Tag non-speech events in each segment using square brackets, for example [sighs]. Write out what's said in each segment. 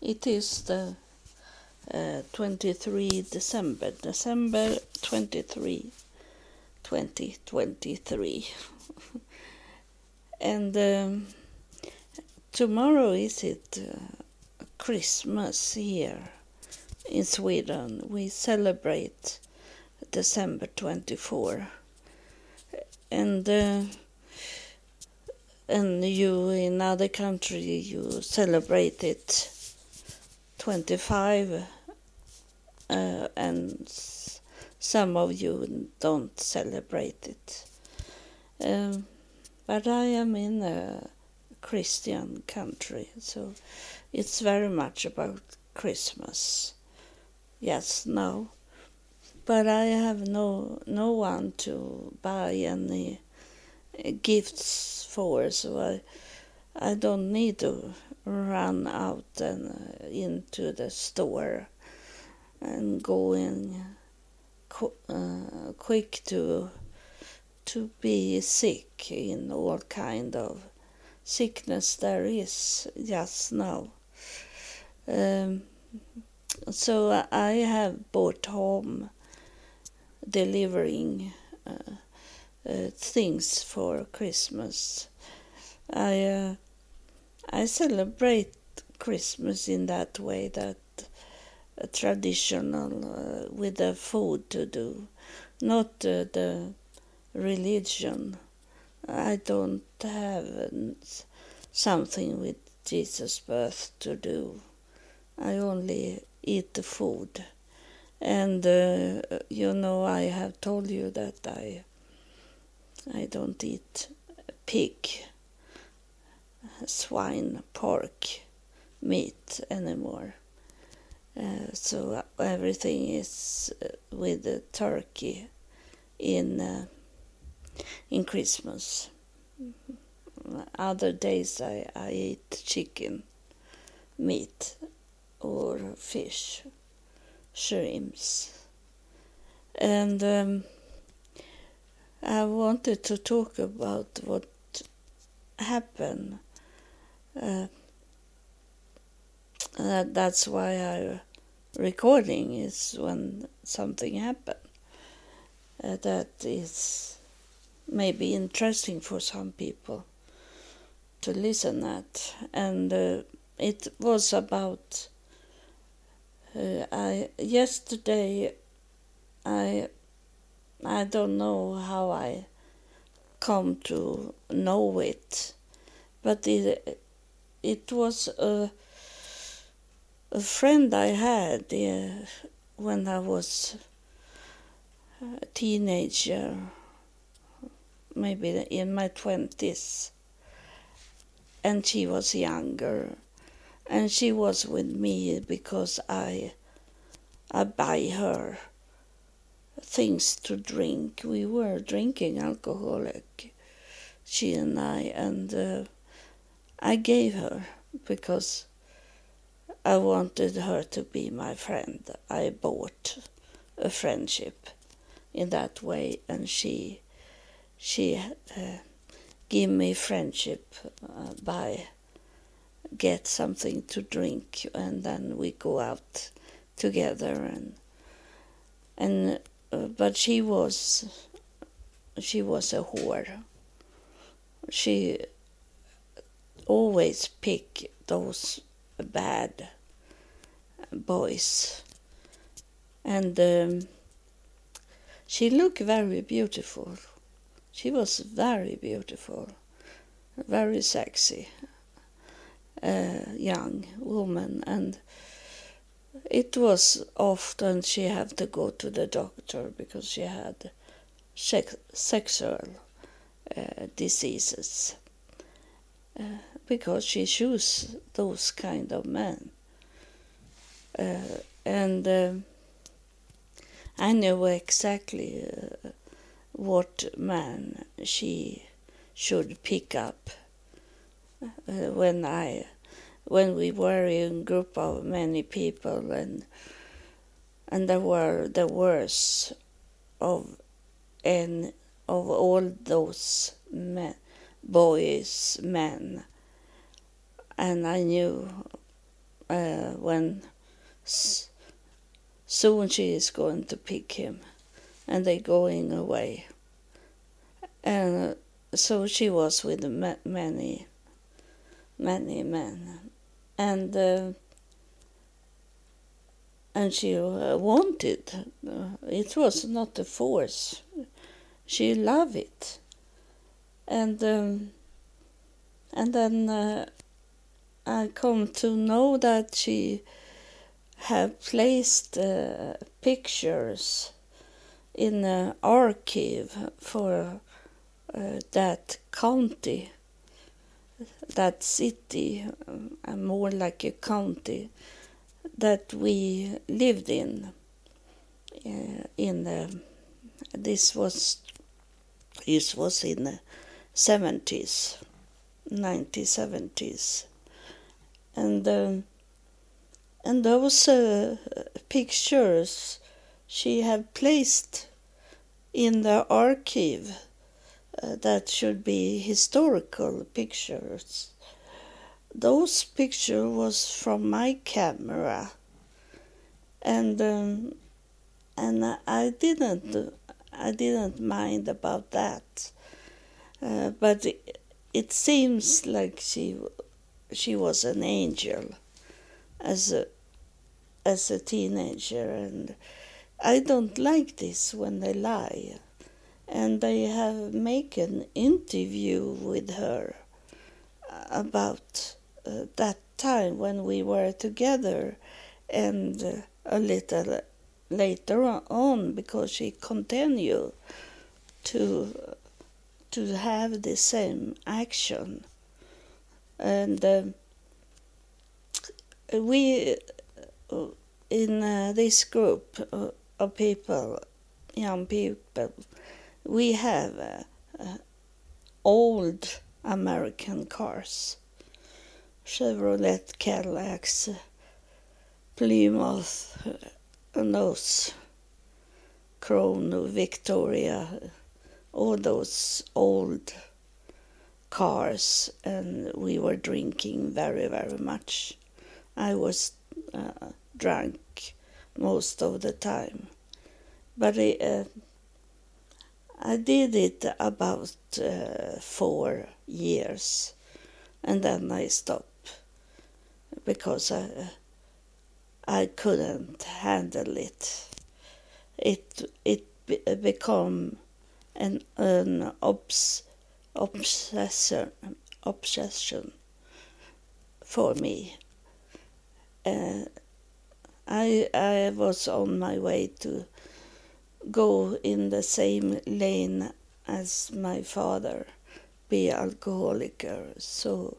It is the uh, 23 December, December 23, 2023. [laughs] and um, tomorrow is it uh, Christmas here in Sweden. We celebrate December 24. And uh, and you in other country you celebrate it 25 uh, and some of you don't celebrate it. Um, but i am in a christian country so it's very much about christmas. Yes no. But i have no no one to buy any gifts for so i i don't need to run out and uh, into the store and go in qu- uh, quick to to be sick in all kind of sickness there is just now. Um, so I have bought home delivering uh, uh, things for Christmas. I uh, I celebrate Christmas in that way that uh, traditional uh, with the food to do, not uh, the religion. I don't have uh, something with Jesus' birth to do. I only eat the food. And uh, you know, I have told you that I I don't eat pig swine, pork, meat anymore. Uh, so everything is uh, with the turkey in uh, in Christmas. Other days I, I eat chicken, meat, or fish, shrimps, and um, I wanted to talk about what happened uh, uh, that's why I recording is when something happened. Uh, that is maybe interesting for some people to listen at. And uh, it was about uh, I yesterday I I don't know how I come to know it but it it was a a friend I had when I was a teenager, maybe in my twenties, and she was younger, and she was with me because I I buy her things to drink. We were drinking alcoholic, she and I, and. Uh, I gave her because I wanted her to be my friend. I bought a friendship in that way, and she she uh, give me friendship uh, by get something to drink, and then we go out together and and uh, but she was she was a whore. She always pick those bad boys. And um, she looked very beautiful. She was very beautiful, very sexy, uh, young woman, and it was often she had to go to the doctor because she had sex- sexual uh, diseases. Uh, because she chose those kind of men. Uh, and uh, I knew exactly uh, what man she should pick up uh, when I when we were in a group of many people and and there were the worst of and of all those men, boys men and I knew uh, when soon she is going to pick him, and they're going away. And uh, so she was with ma- many, many men, and uh, and she uh, wanted. Uh, it was not a force. She loved it, and um, and then I come to know that she had placed uh, pictures in an archive for uh, that county, that city, uh, more like a county that we lived in. Uh, in the, this was this was in the seventies, nineteen seventies, and um, and those uh, pictures she had placed in the archive uh, that should be historical pictures. Those picture was from my camera, and um, and I didn't I didn't mind about that, uh, but it, it seems like she she was an angel as a as a teenager and I don't like this when they lie. And they have make an interview with her about uh, that time when we were together and uh, a little later on because she continued to to have the same action and uh, we uh, in uh, this group of people young people we have old american cars. Chevrolet cadillacs plymouth and those crown victoria all those old cars and we were drinking very very much. I was uh, drunk most of the time. But it, uh, i did it about uh, four years and then i stopped because i i couldn't handle it. It it be- become an an obs obsession obsession for me. Uh, I I was on my way to go in the same lane as my father, be alcoholic. So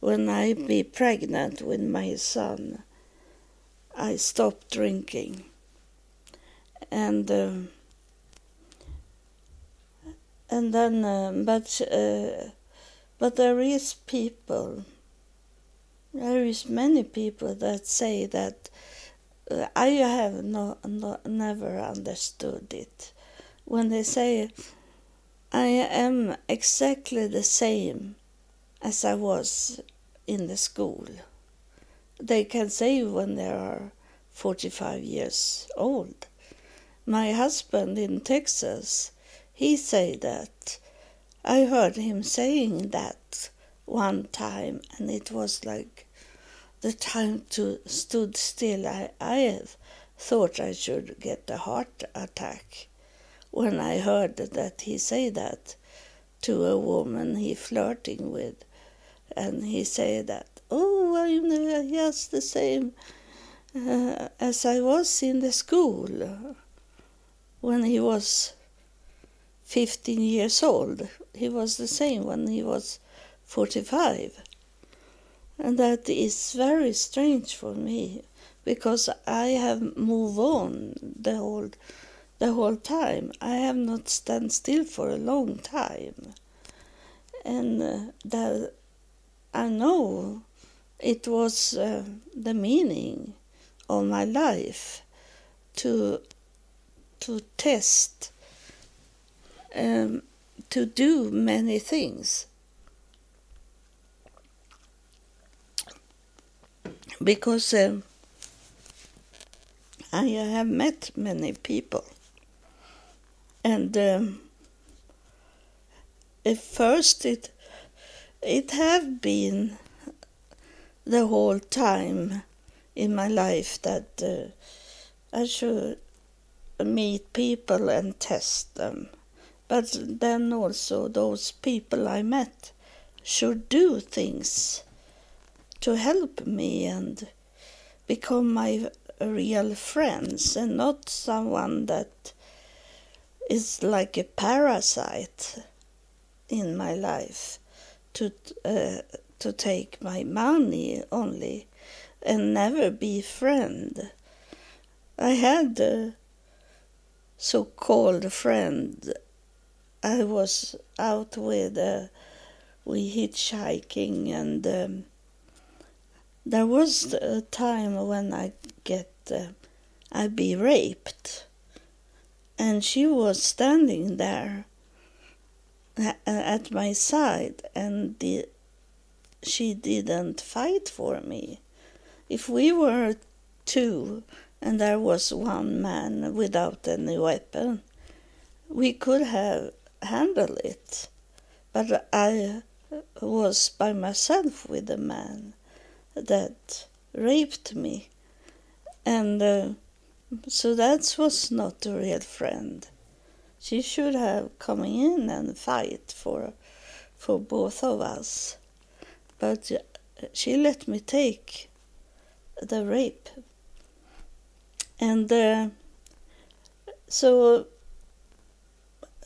when I be pregnant with my son, I stopped drinking, and. Um, and then uh, but uh, but there is people there is many people that say that uh, I have no, no never understood it when they say I am exactly the same as I was in the school. They can say when they are 45 years old. My husband in Texas, he say that. I heard him saying that one time, and it was like the time to stood still. I, I thought I should get a heart attack when I heard that he say that to a woman he flirting with, and he say that, oh, I'm just the same uh, as I was in the school when he was 15 years old. He was the same when he was 45. And that is very strange for me because I have moved on the whole the whole time. I have not stand still for a long time. And uh, that I know it was uh, the meaning of my life to to test um, to do many things because um, I have met many people, and um, at first it it have been the whole time in my life that uh, I should meet people and test them. But then also those people I met should do things to help me and become my real friends and not someone that is like a parasite in my life to uh, to take my money only and never be friend. I had a so-called friend. I was out with uh, we hitchhiking and um, there was a time when I get uh, I be raped, and she was standing there at my side, and the, she didn't fight for me. If we were two and there was one man without any weapon, we could have handled it. But I was by myself with a man that raped me. And uh, so that was not a real friend. She should have come in and fight for for both of us. But she let me take the rape. And uh, so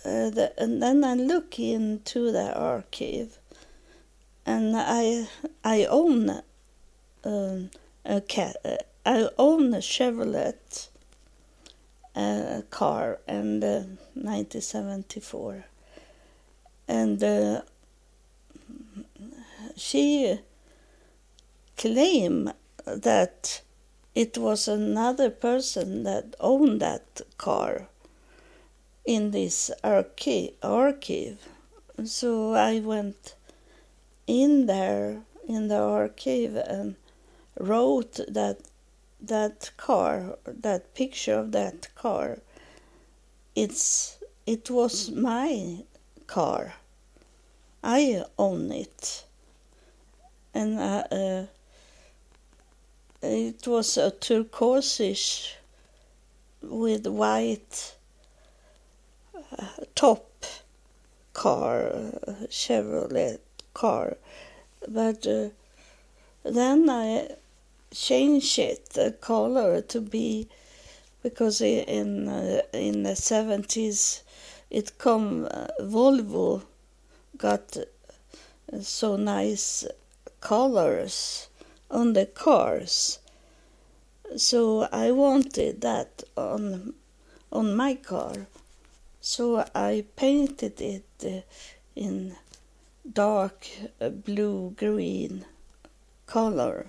uh, the, and then I look into the archive and I I own um, a cat. I own a Chevrolet uh, car and uh, 1974, and uh, she claimed that it was another person that owned that car in this archive. archive. So I went in there in the archive and wrote that that car, that picture of that car, it's it was my car. I own it, and uh, uh, it was a turquoise with white top car, Chevrolet car, but uh, then I changed it the color to be because in uh, in the seventies it come uh, Volvo got uh, so nice colors on the cars. So I wanted that on on my car so I painted it uh, in dark uh, blue green color,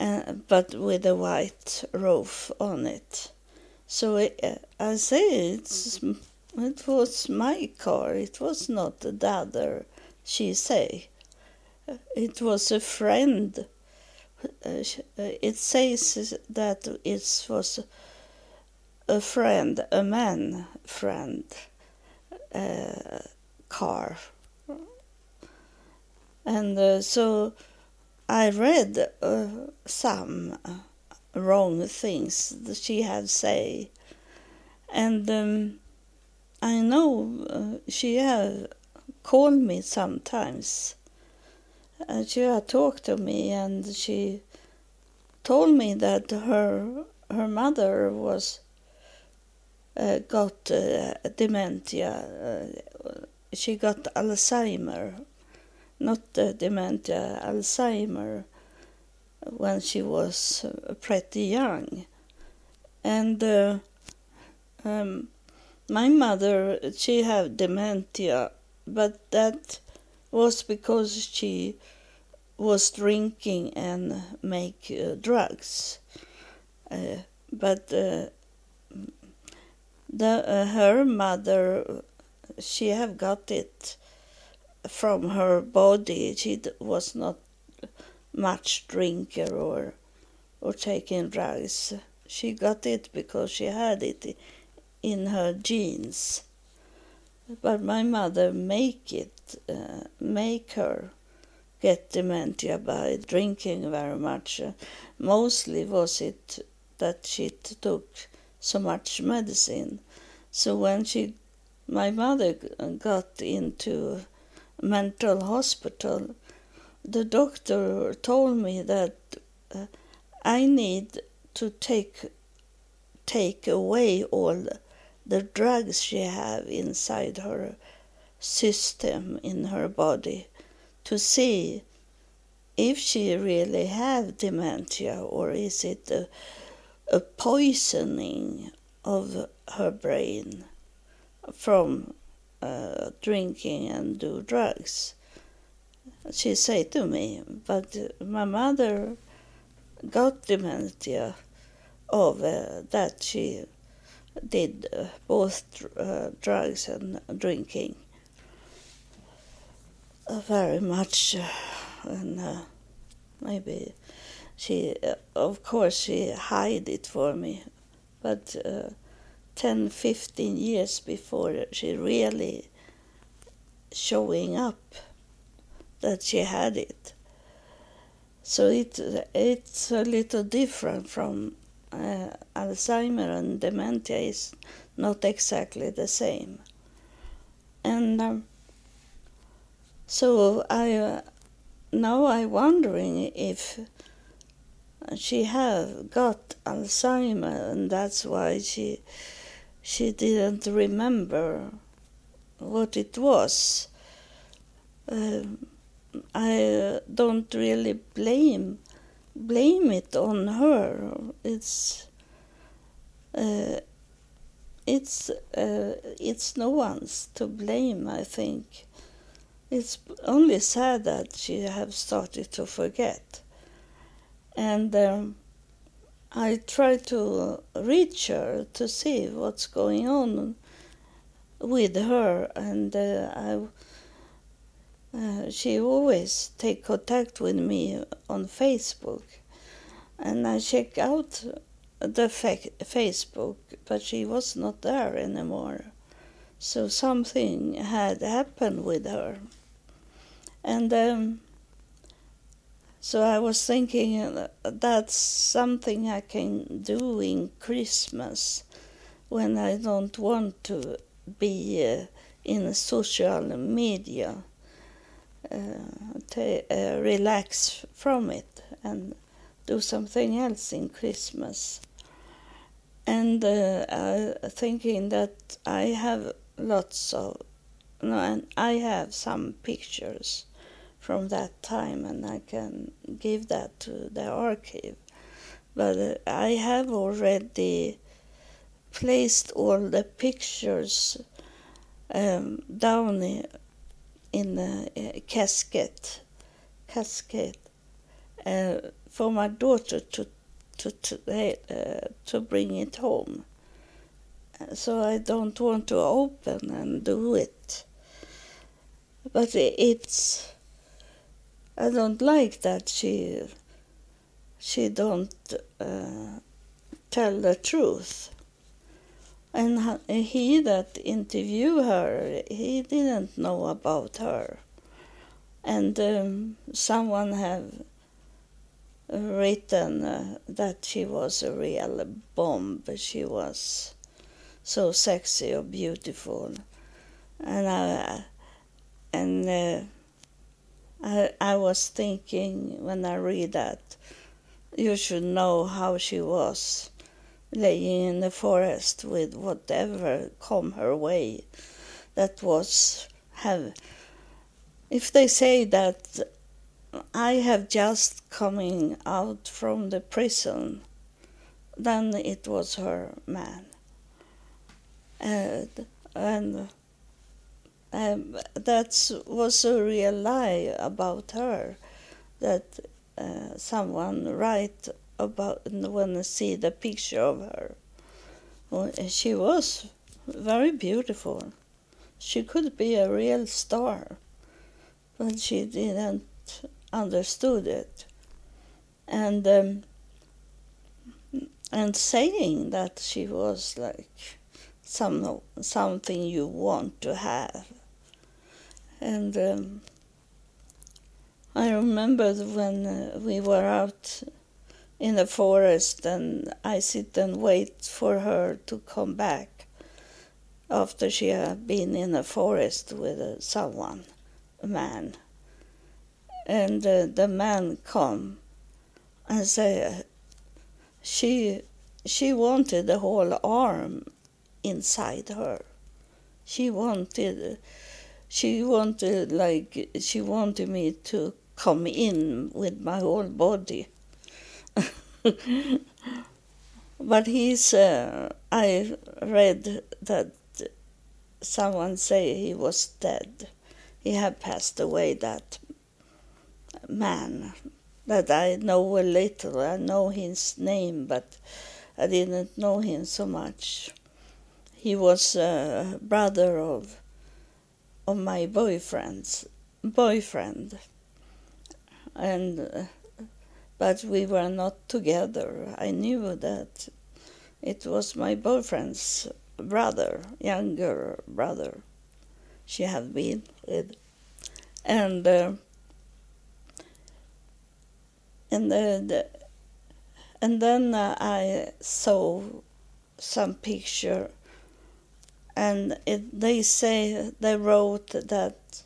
uh, but with a white roof on it. So uh, I say it's it was my car. It was not the other. She say it was a friend. Uh, uh, it says that it was a friend, a man friend uh, car, and uh, so I read uh, some wrong things that she had say, and um, I know uh, she had called me sometimes. She had talked to me, and she told me that her her mother was uh, got uh, dementia. Eh, she got Alzheimer not dementia, Alzheimer, when she was pretty young. And um, my mother, she had dementia, but that was because she was drinking and make drugs. But the uh, her mother, she have got it from her body. She was not much drinker or or taking drugs. She got it because she had it in her genes. But my mother make it, uh, make her get dementia by drinking very much. Mostly was it that she took so much medicine. So when she, my mother got into mental hospital, the doctor told me that uh, I need to take take away all the drugs she have inside her system in her body to see if she really have dementia or is it a, a poisoning of her brain from uh, drinking and do drugs. She said to me, but my mother got dementia of uh, that she did uh, both uh, drugs and drinking uh, very much and maybe she of course she hid it for me but uh, 10 15 years before she really showing up that she had it so it it's a little different from uh, Alzheimer and dementia is not exactly the same. And um, so I uh, now I'm wondering if she have got Alzheimer and that's why she she didn't remember what it was. Uh, I don't really blame blame it on her. It's uh, it's uh, it's no one's to blame. I think it's only sad that she have started to forget, and um, I try to reach her to see what's going on with her, and uh, I uh, she always take contact with me on Facebook, and I check out the fa- Facebook, but she was not there anymore. So something had happened with her, and um, so I was thinking that's something I can do in Christmas when I don't want to be uh, in social media uh, to uh, relax from it and do something else in Christmas. And uh, thinking that I have lots of, no, and I have some pictures from that time, and I can give that to the archive. But I have already placed all the pictures um, down in a casket, casket uh, for my daughter to to to, uh, to bring it home. So I don't want to open and do it. But it's I don't like that she she don't uh, tell the truth. And he that interviewed her he didn't know about her. And um, someone have written uh, that she was a real bomb. She was so sexy or beautiful. And i and uh, I, I was thinking when i read that you should know how she was laying in the forest with whatever come her way that was have if they say that I have just coming out from the prison then it was her man. And and um, that was a real lie about her that uh, someone write about when I see the picture of her. She was very beautiful. She could be a real star, but she didn't understood it. and um, and saying that she was like some something you want to have, and um, I remember when uh, we were out in the forest and I sit and wait for her to come back after she had been in the forest with uh, someone, a man. And uh, the man come and say she she wanted the whole arm inside her. She wanted she wanted like she wanted me to come in with my whole body. [laughs] But he's uh, i read that someone say he was dead. He had passed away that man. That i know a little i know his name but i didn't know him so much. He was a brother of of my boyfriend's boyfriend and uh, but we were not together. I knew that it was my boyfriend's brother, younger brother, she had been with, and uh, and the, the and then uh, I saw some picture, and it, they say they wrote that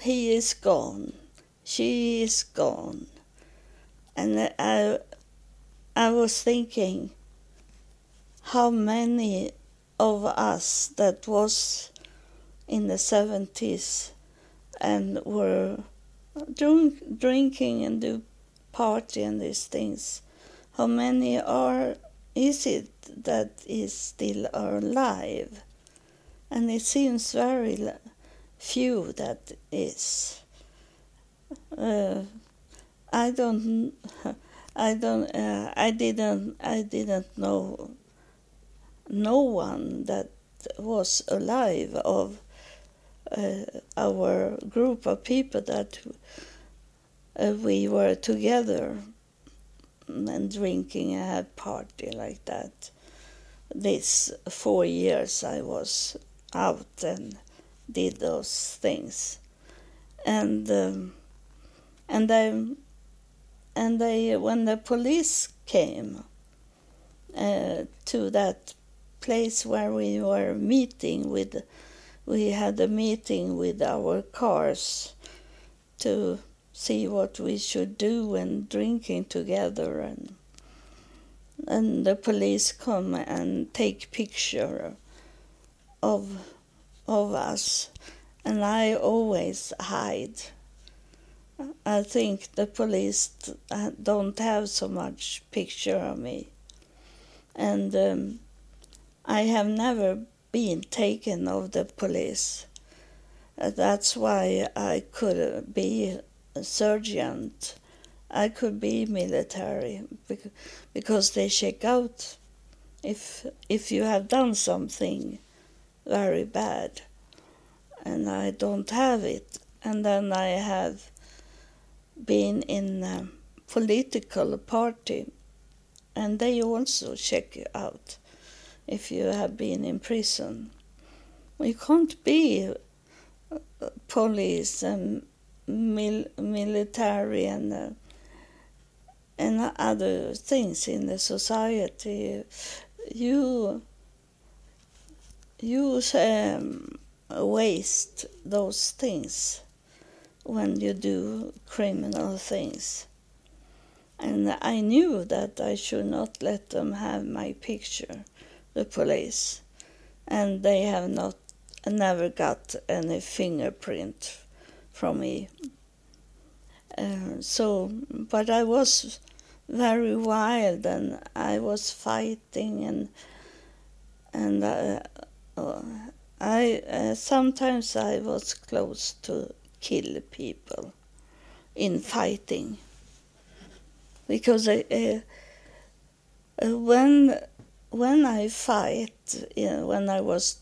he is gone, she is gone. And I, I was thinking how many of us that was in the 70s and were drink, drinking and do party and these things, how many are is it that is still alive? And it seems very few that is. Uh, I don't, [laughs] I don't, uh, I didn't, I didn't know no one that was alive of uh, our group of people that uh, we were together and drinking and had party like that. These four years I was out and did those things, and um, and I and they when the police came uh, to that place where we were meeting with we had a meeting with our cars to see what we should do and drinking together and and the police come and take picture of of us and I always hide I think the police don't have so much picture of me. And um, I have never been taken of the police. That's why I could be a surgeon. I could be military because they check out if if you have done something very bad and I don't have it and then I have been in a political party and they also check you out if you have been in prison. You can't be police and mil- military and uh, and other things in the society. You you um, waste those things when you do criminal things. And I knew that I should not let them have my picture, the police. And they have not never got any fingerprint from me. Uh, so, but I was very wild and I was fighting and and uh, uh, I uh, sometimes I was close to kill people in fighting. Because I, when when I fight, you know, when I was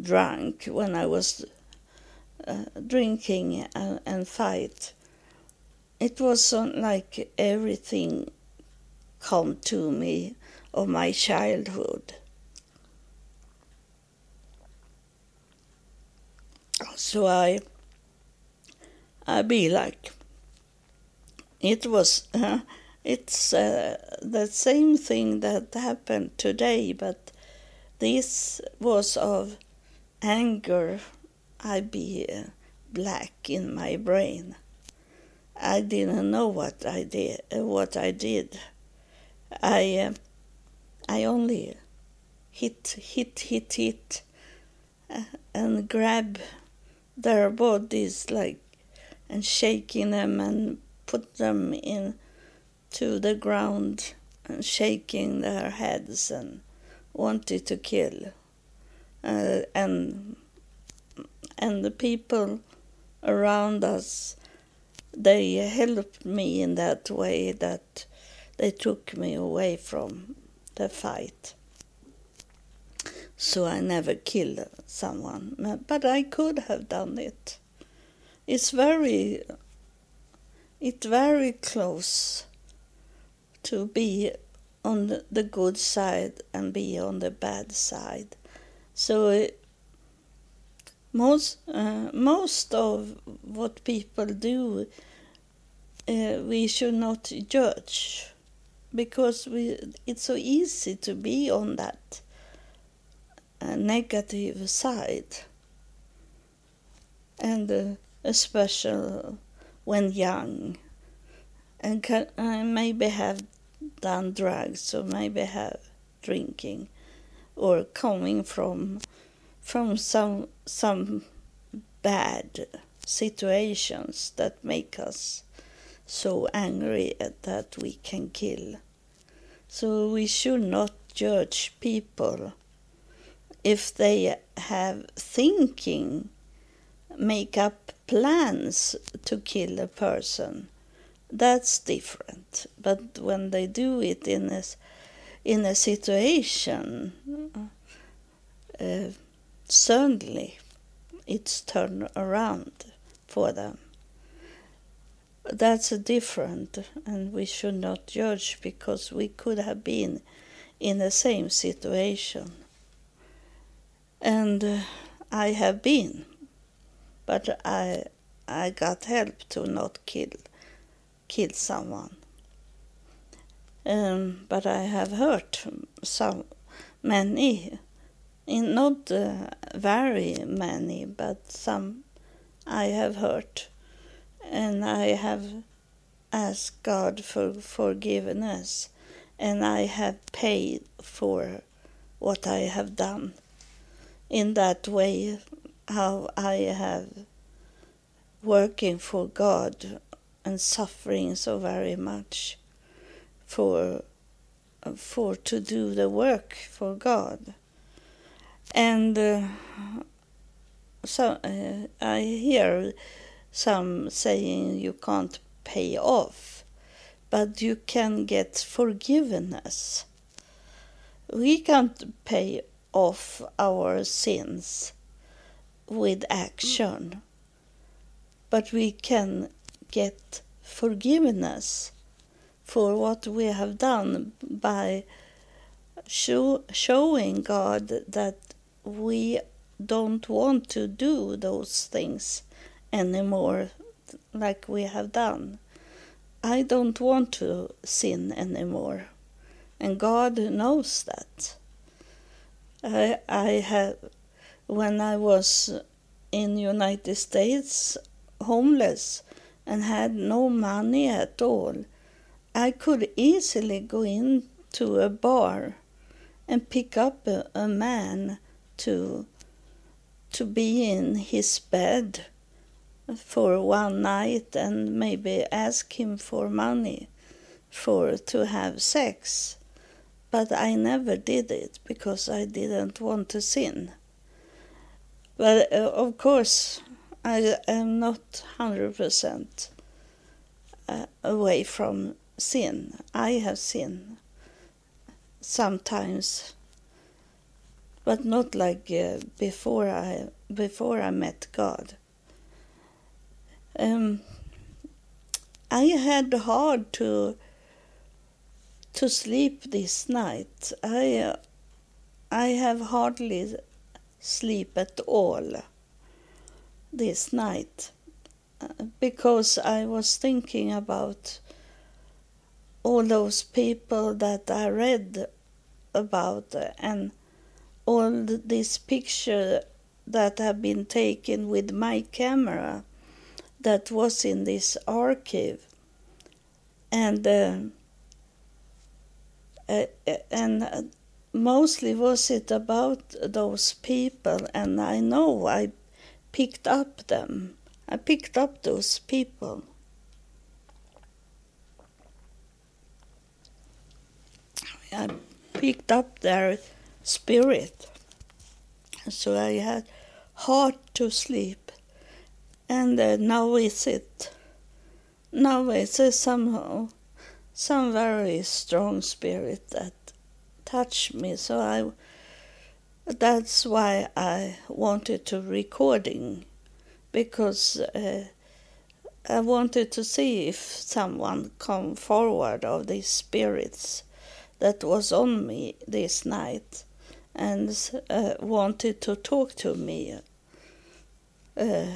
drunk, when I was uh, drinking and, and, fight, it was like everything come to me of my childhood. So I, I be like, it was, uh, it's uh, the same thing that happened today, but this was of anger. I be uh, black in my brain. I didn't know what I did. Uh, what I did. I, uh, I only hit, hit, hit, hit, uh, and grab their bodies like, and shaking them and put them in to the ground and shaking their heads and wanted to kill. Uh, and and the people around us they helped me in that way that they took me away from the fight. So I never killed someone, but I could have done it. It's very, it's very close to be on the good side and be on the bad side. So most uh, most of what people do, uh, we should not judge, because we it's so easy to be on that uh, negative side, and especially when young, and can, maybe have done drugs or maybe have drinking or coming from from some some bad situations that make us so angry that we can kill. So we should not judge people if they have thinking, make up plans to kill a person that's different. But when they do it in a, in a situation, uh, suddenly it's turned around for them. That's different, and we should not judge because we could have been in the same situation. And uh, I have been, but I I got help to not kill kill someone. Um, but I have hurt some many, in not uh, very many, but some I have heard, and I have asked God for forgiveness, and I have paid for what I have done. In that way, how I have working for God and suffering so very much for for to do the work for God. And uh, so uh, I hear some saying you can't pay off, but you can get forgiveness. We can't pay off our sins with action, but we can get forgiveness for what we have done by show, showing God that we don't want to do those things anymore like we have done. I don't want to sin anymore. And God knows that. I, I have, when I was in United States homeless, and had no money at all, I could easily go into a bar and pick up a, a man to to be in his bed for one night and maybe ask him for money for to have sex. But I never did it because I didn't want to sin. But uh, of course I am not 100% uh, away from sin. I have sinned sometimes, but not like uh, before I before I met God. Um, I had hard to to sleep this night. I uh, I have hardly sleep at all this night uh, because I was thinking about all those people that I read about and all these pictures that have been taken with my camera that was in this archive. And uh, uh, and mostly was it about those people and i know i picked up them. I picked up those people. I picked up their spirit. So i had hard to sleep. And uh, now is it now it's uh, somehow some very strong spirit that touched me. So i that's why i wanted to recording. Because uh, i wanted to see if someone come forward of these spirits that was on me this night and uh, wanted to talk to me. Uh,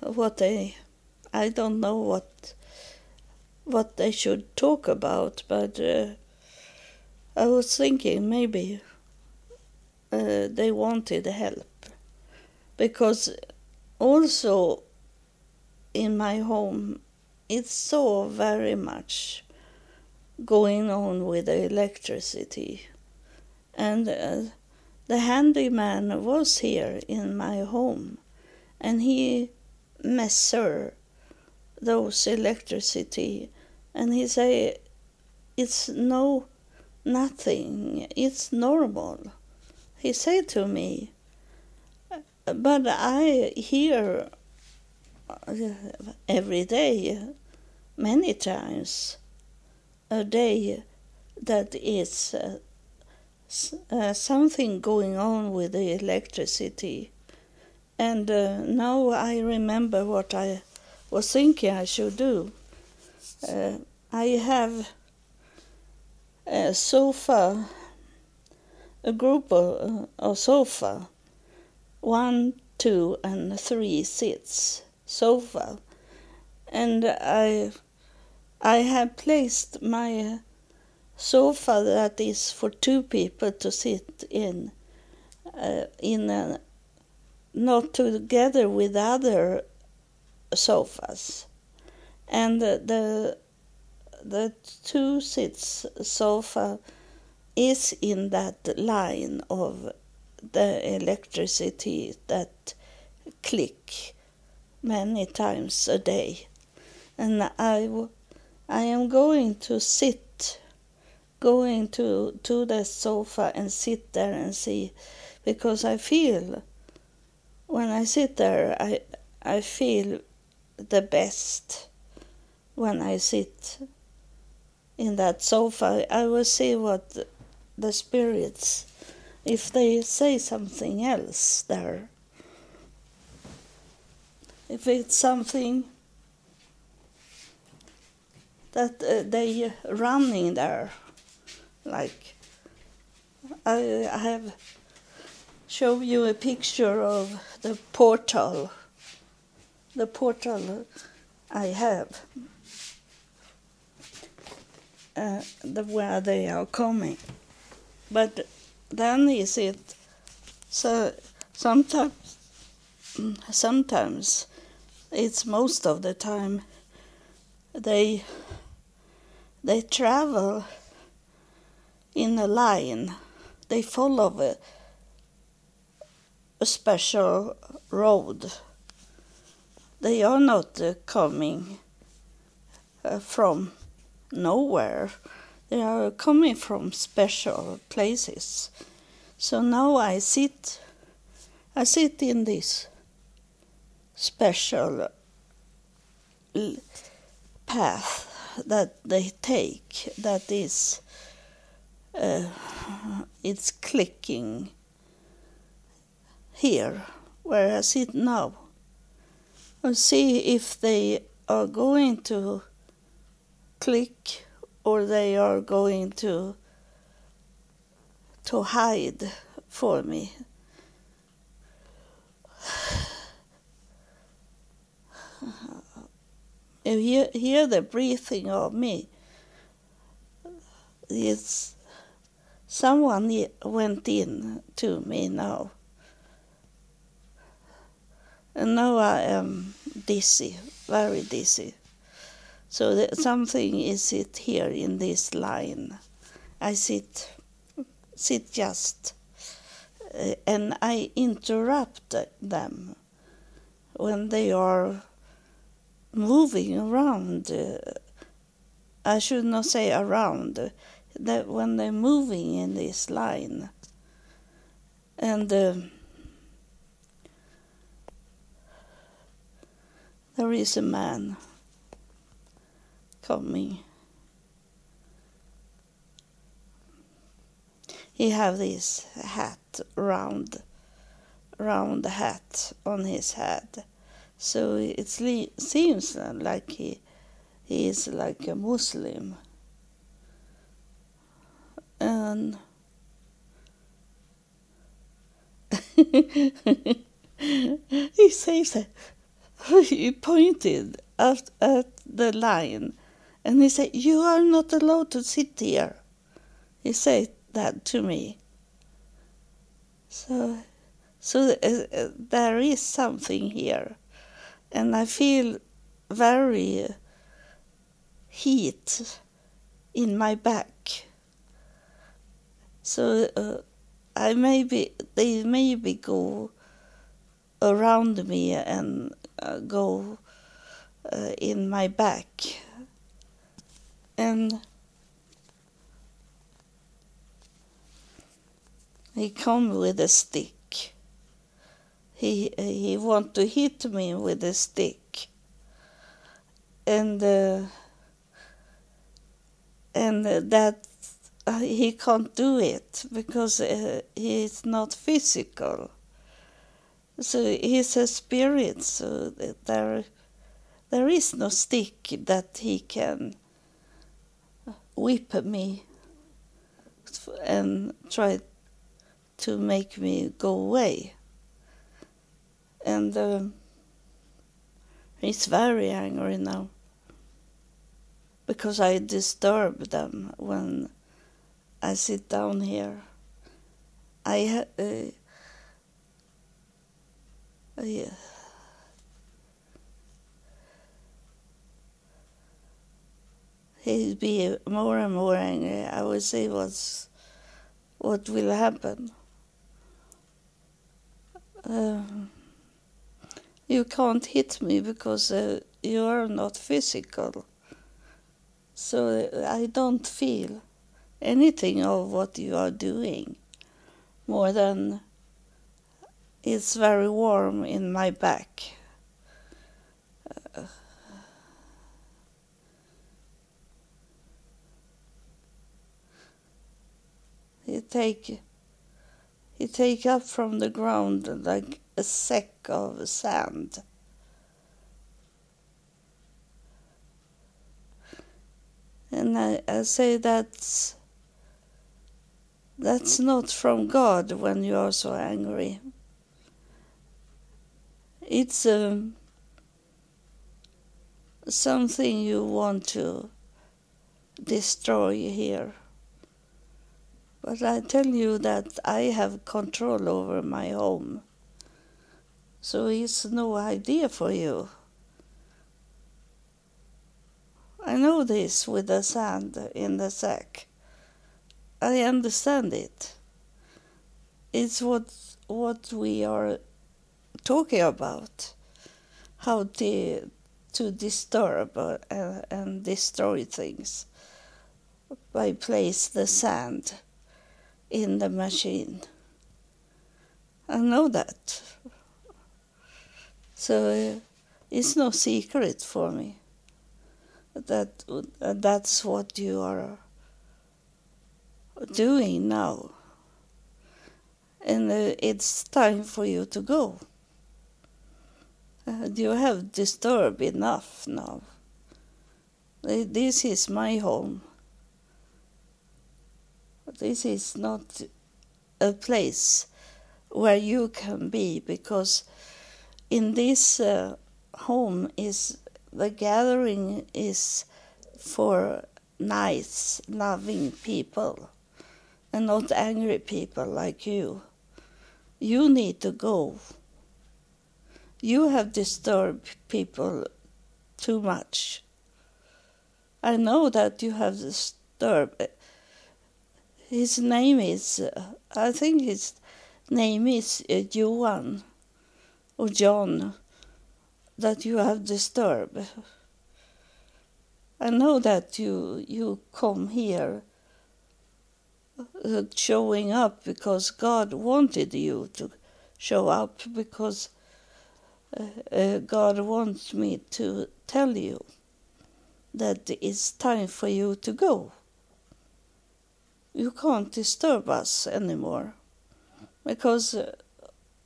what they i don't know what what they should talk about, but uh, I was thinking maybe they wanted help. Because also in my home it's so very much going on with the electricity. And the handyman was here in my home and he measured those electricity and he say it's no nothing it's normal. He said to me but i hear every day many times a day that is uh, uh, something going on with the electricity. And uh, now i remember what i was thinking i should do. Uh, I have a sofa, a group of, of sofa, one, two, and three seats sofa, and I I have placed my sofa that is for two people to sit in uh, in a, not together with other sofas. And the the two seats sofa is in that line of the electricity that click many times a day. And I, I am going to sit going to to the sofa and sit there and see because I feel when I sit there I I feel the best when I sit in that sofa, I will see what the spirits, if they say something else there, if it's something that uh, they running there, like I, I have show you a picture of the portal, the portal I have uh, the, where they are coming. But then is it so sometimes sometimes it's most of the time they they travel in a line they follow a, a special road they are not uh, coming uh, from nowhere. They are coming from special places. So now I sit, I sit in this special path that they take that is uh, it's clicking here where I sit now and see if they are going to click or they are going to to hide for me. [sighs] You hear, hear the breathing of me. It's someone went in to me now. And now I am dizzy, very dizzy. So that something is it here in this line. I sit, sit just, uh, and I interrupt them when they are moving around. Uh, I should not say around, that when they're moving in this line. And uh, there is a man coming. He have this hat round, round hat on his head so it seems like he, he is like a Muslim. And he says he pointed at, at the lion and he said, You are not allowed to sit here. He said that to me. So, so uh, uh, there is something here and I feel very heat in my back. So uh, I maybe they maybe go around me and uh, go uh, in my back, and he come with a stick. He he want to hit me with a stick. And uh, and that uh, he can't do it because uh, he is not physical. So he's a spirit so there there is no stick that he can whip me and try to make me go away. And uh, he's very angry now because I disturb them when I sit down here. I uh, uh, he'd be more and more angry. I would say what's what will happen. Um, you can't hit me because uh, you are not physical. So uh, I don't feel anything of what you are doing more than it's very warm in my back. Uh, he take he take up from the ground like a sack of sand. And I, I say that's that's not from God when you are so angry. It's um, something you want to destroy here. But I tell you that I have control over my home. So it's no idea for you. I know this with the sand in the sack. I understand it. It's what what we are talking about. How to to disturb uh, and destroy things by place the sand in the machine. I know that. So uh, it's no secret for me that uh, that's what you are doing now. And uh, it's time for you to go. Uh, you have disturbed enough now. This is my home. This is not a place where you can be because in this uh, home is the gathering is for nice, loving people and not angry people like you. You need to go. You have disturbed people too much. I know that you have disturbed. His name is, uh, I think his name is uh, or John, that you have disturbed. I know that you you come here showing up because God wanted you to show up because uh, uh, God wants me to tell you that it's time for you to go. You can't disturb us anymore because uh,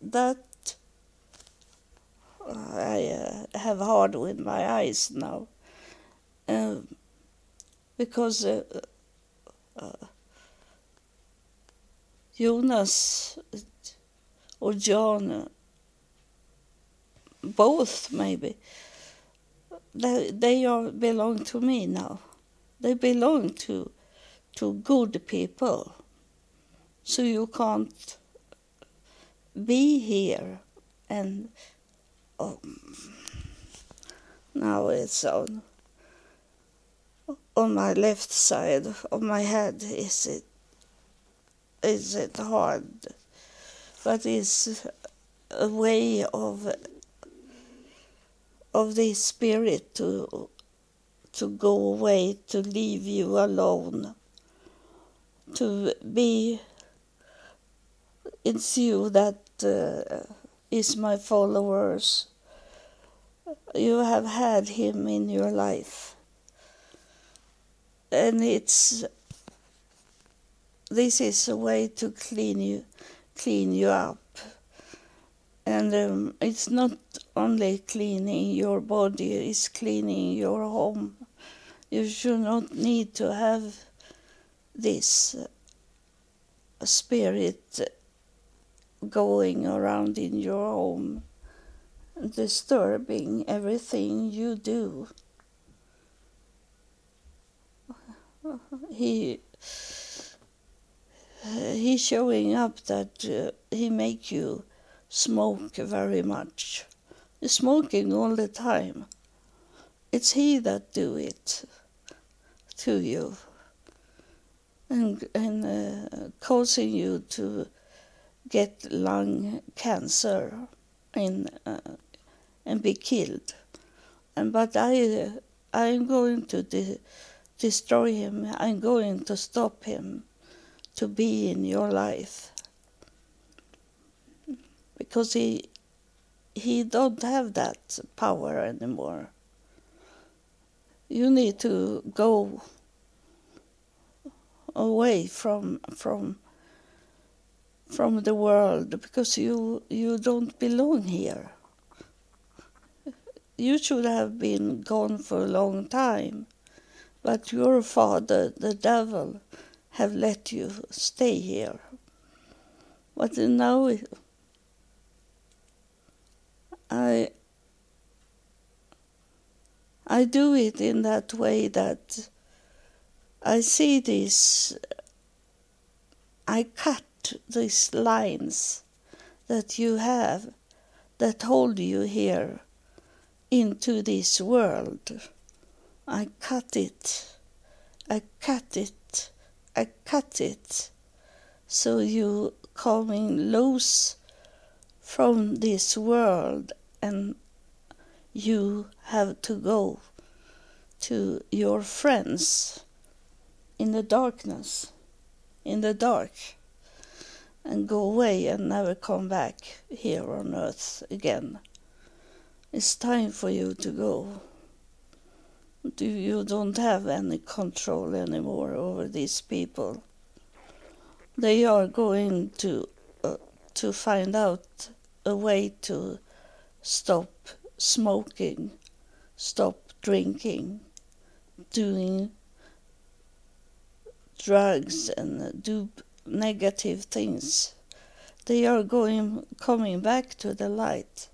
that I uh, have hard with my eyes now um, because uh, uh, Jonas or John, both maybe, they, they are belong to me now. They belong to to good people. So you can't be here and oh, now it's on on my left side of my head is it is it hard but it's a way of of the spirit to to go away to leave you alone to be it's you that uh, is my followers. You have had him in your life. And it's this is a way to clean you clean you up. And um, it's not only cleaning your body, it's cleaning your home. You should not need to have this spirit going around in your home, disturbing everything you do. [laughs] He he's showing up that uh, he make you smoke very much. You're smoking all the time. It's he that do it to you and and uh, causing you to get lung cancer in, uh, and be killed. And but I I'm going to de- destroy him. I'm going to stop him to be in your life because he he don't have that power anymore. You need to go away from from from the world because you you don't belong here. You should have been gone for a long time, but your father, the devil, have let you stay here. But now I I do it in that way that I see this I cut these lines that you have that hold you here into this world. I cut it, I cut it, I cut it, so you coming loose from this world and you have to go to your friends in the darkness, in the dark and go away and never come back here on earth again. It's time for you to go. You don't have any control anymore over these people. They are going to uh, to find out a way to stop smoking, stop drinking, doing drugs and do negative things. They are going coming back to the light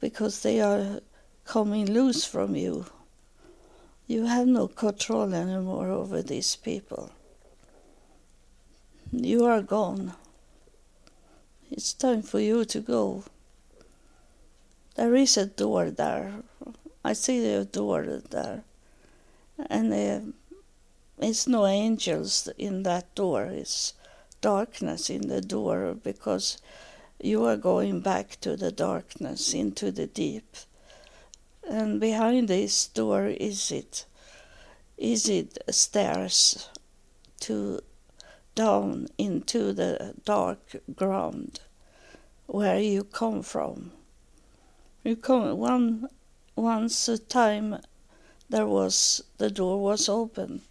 because they are coming loose from you. You have no control anymore over these people. You are gone. It's time for you to go. There is a door there. I see a door there. And uh, it's no angels in that door. It's darkness in the door because you are going back to the darkness, into the deep. And behind this door is it? Is it stairs to down into the dark ground where you come from? You come one once a time there was the door was open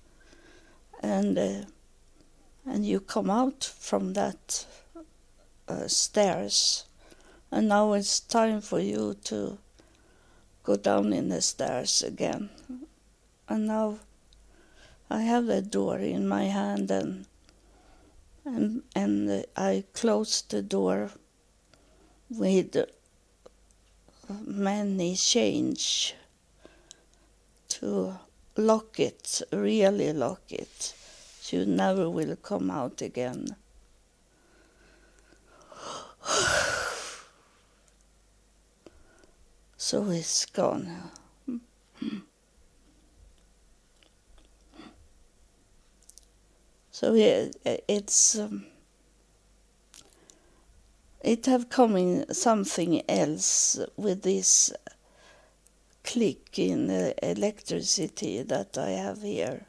and uh, and you come out from that uh, stairs and now it's time for you to go down in the stairs again. And now I have the door in my hand and and and I close the door with many change to lock it, really lock it. You never will come out again. So it's gone. So yeah, it's um, it have coming something else with this click in the electricity that I have here.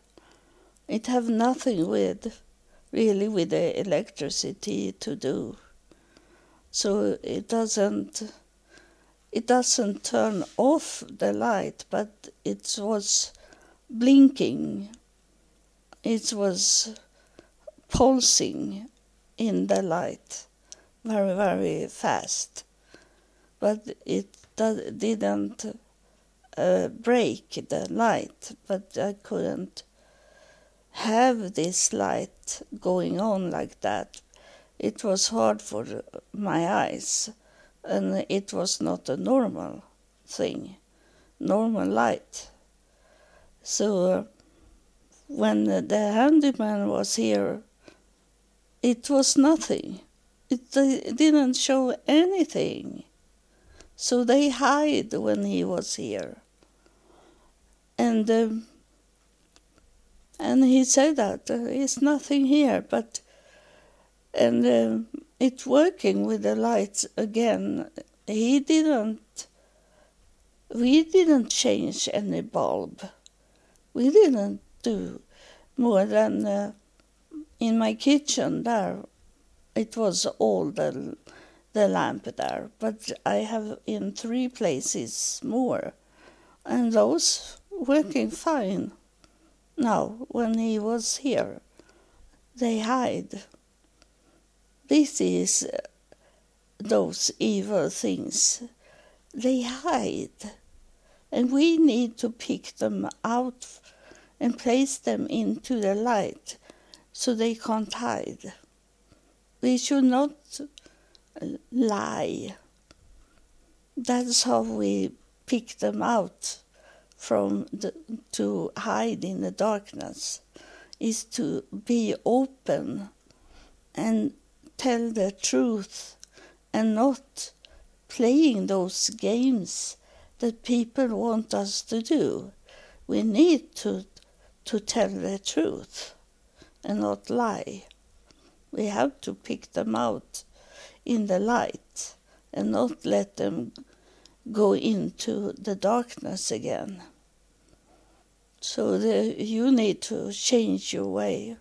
It have nothing with really with the electricity to do. So it doesn't it doesn't turn off the light, but it was blinking. It was pulsing in the light very, very fast. But it didn't uh, break the light, but I couldn't have this light going on like that. It was hard for my eyes and it was not a normal thing, normal light. So uh, when the handyman was here, it was nothing. It, didn't show anything. So they hide when he was here. And um, and he said that uh, it's nothing here, but and uh, it's working with the lights again. He didn't, we didn't change any bulb. We didn't do more than uh, in my kitchen there. It was all the, the lamp there, but I have in three places more, and those working fine. Now, when he was here, they hide. This is uh, those evil things. They hide. And we need to pick them out and place them into the light so they can't hide. We should not uh, lie. That's how we pick them out from the, to hide in the darkness is to be open and tell the truth and not playing those games that people want us to do. We need to, to tell the truth and not lie. We have to pick them out in the light and not let them go into the darkness again. So the, you need to change your way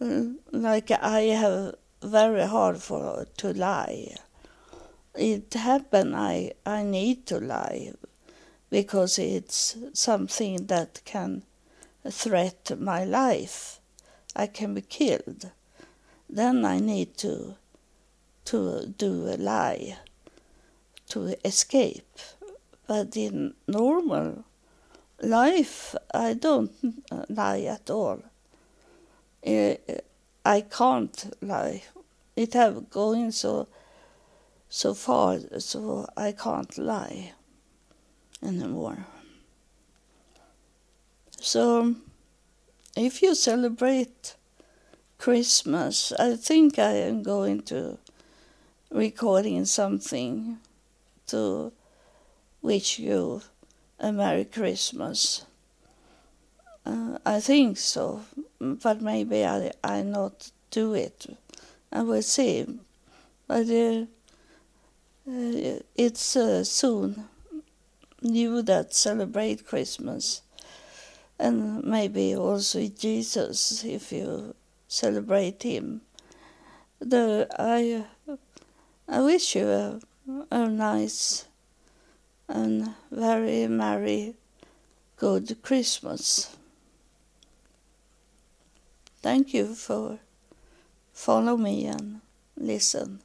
Mm, like I have very hard for to lie. It happen I I need to lie because it's something that can threat my life. I can be killed. Then I need to to do a lie to escape. But in normal life, I don't uh, lie at all. I can't lie. It have going so so far, so I can't lie anymore. So, if you celebrate Christmas, I think I am going to recording something to wish you a Merry Christmas. Uh, I think so, but maybe I I not do it. I will see. But uh, uh, it's uh, soon. You that celebrate Christmas, and maybe also Jesus if you celebrate Him. The I I wish you a, a nice and very merry good Christmas. Thank you for follow me and listen.